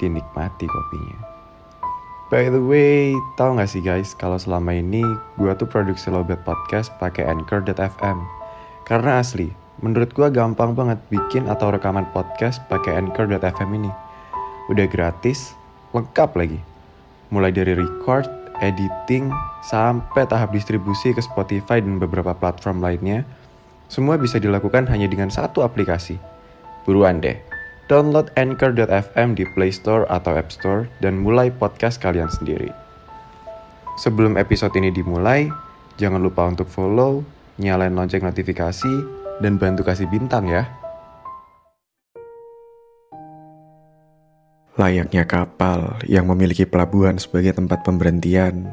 dinikmati kopinya. By the way, tau gak sih guys, kalau selama ini gue tuh produksi Lowbat Podcast pakai Anchor.fm. Karena asli, menurut gue gampang banget bikin atau rekaman podcast pakai Anchor.fm ini. Udah gratis, lengkap lagi. Mulai dari record, editing, sampai tahap distribusi ke Spotify dan beberapa platform lainnya, semua bisa dilakukan hanya dengan satu aplikasi. Buruan deh, download Anchor.fm di Play Store atau App Store dan mulai podcast kalian sendiri. Sebelum episode ini dimulai, jangan lupa untuk follow, nyalain lonceng notifikasi, dan bantu kasih bintang ya. Layaknya kapal yang memiliki pelabuhan sebagai tempat pemberhentian,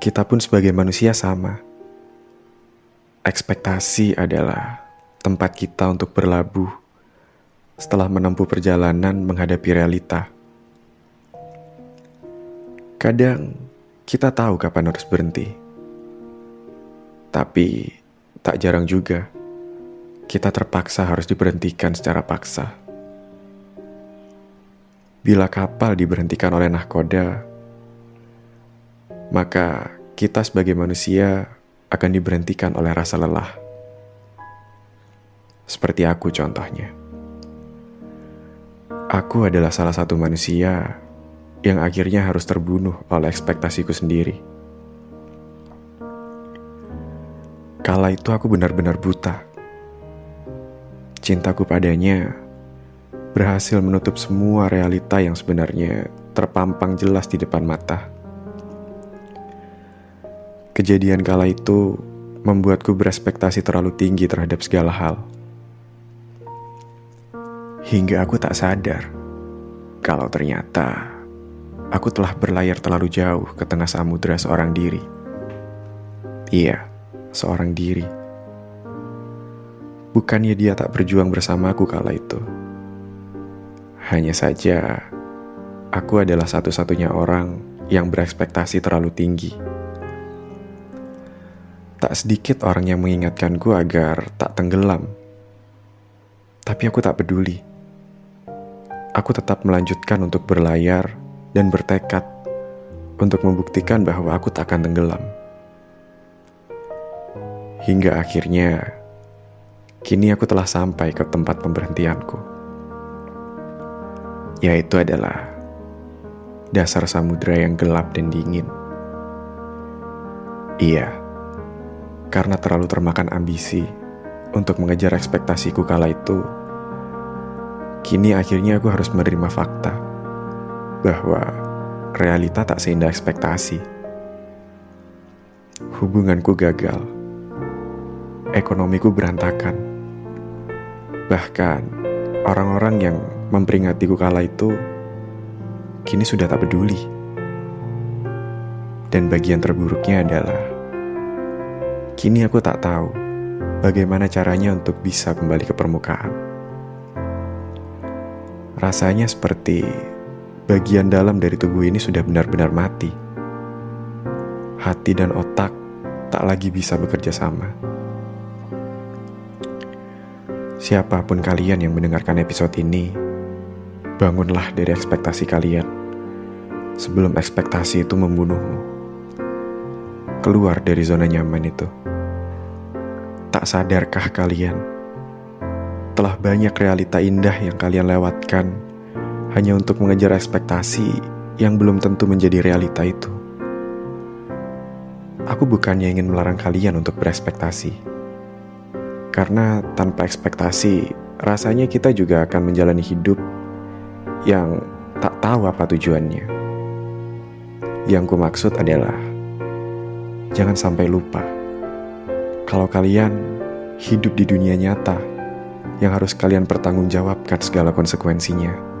kita pun sebagai manusia sama. Ekspektasi adalah tempat kita untuk berlabuh setelah menempuh perjalanan menghadapi realita. Kadang kita tahu kapan harus berhenti, tapi tak jarang juga kita terpaksa harus diberhentikan secara paksa. Bila kapal diberhentikan oleh nahkoda, maka kita sebagai manusia akan diberhentikan oleh rasa lelah. Seperti aku contohnya. Aku adalah salah satu manusia yang akhirnya harus terbunuh oleh ekspektasiku sendiri. Kala itu aku benar-benar buta. Cintaku padanya berhasil menutup semua realita yang sebenarnya terpampang jelas di depan mata. Kejadian kala itu membuatku berespektasi terlalu tinggi terhadap segala hal. Hingga aku tak sadar kalau ternyata aku telah berlayar terlalu jauh ke tengah samudera seorang diri. Iya, seorang diri. Bukannya dia tak berjuang bersamaku kala itu. Hanya saja, aku adalah satu-satunya orang yang berekspektasi terlalu tinggi. Tak sedikit orang yang mengingatkanku agar tak tenggelam. Tapi aku tak peduli. Aku tetap melanjutkan untuk berlayar dan bertekad untuk membuktikan bahwa aku tak akan tenggelam. Hingga akhirnya, kini aku telah sampai ke tempat pemberhentianku. Yaitu adalah dasar samudera yang gelap dan dingin. Iya, karena terlalu termakan ambisi untuk mengejar ekspektasiku kala itu, kini akhirnya aku harus menerima fakta bahwa realita tak seindah ekspektasi. Hubunganku gagal, ekonomiku berantakan, bahkan orang-orang yang memperingatiku kala itu kini sudah tak peduli. Dan bagian terburuknya adalah kini aku tak tahu bagaimana caranya untuk bisa kembali ke permukaan. Rasanya seperti bagian dalam dari tubuh ini sudah benar-benar mati. Hati dan otak tak lagi bisa bekerja sama. Siapa pun kalian yang mendengarkan episode ini, bangunlah dari ekspektasi kalian sebelum ekspektasi itu membunuhmu. Keluar dari zona nyaman itu. Tak sadarkah kalian telah banyak realita indah yang kalian lewatkan hanya untuk mengejar ekspektasi yang belum tentu menjadi realita itu? Aku bukannya ingin melarang kalian untuk berekspektasi. Karena tanpa ekspektasi, rasanya kita juga akan menjalani hidup yang tak tahu apa tujuannya. Yang ku maksud adalah jangan sampai lupa kalau kalian hidup di dunia nyata yang harus kalian pertanggungjawabkan segala konsekuensinya.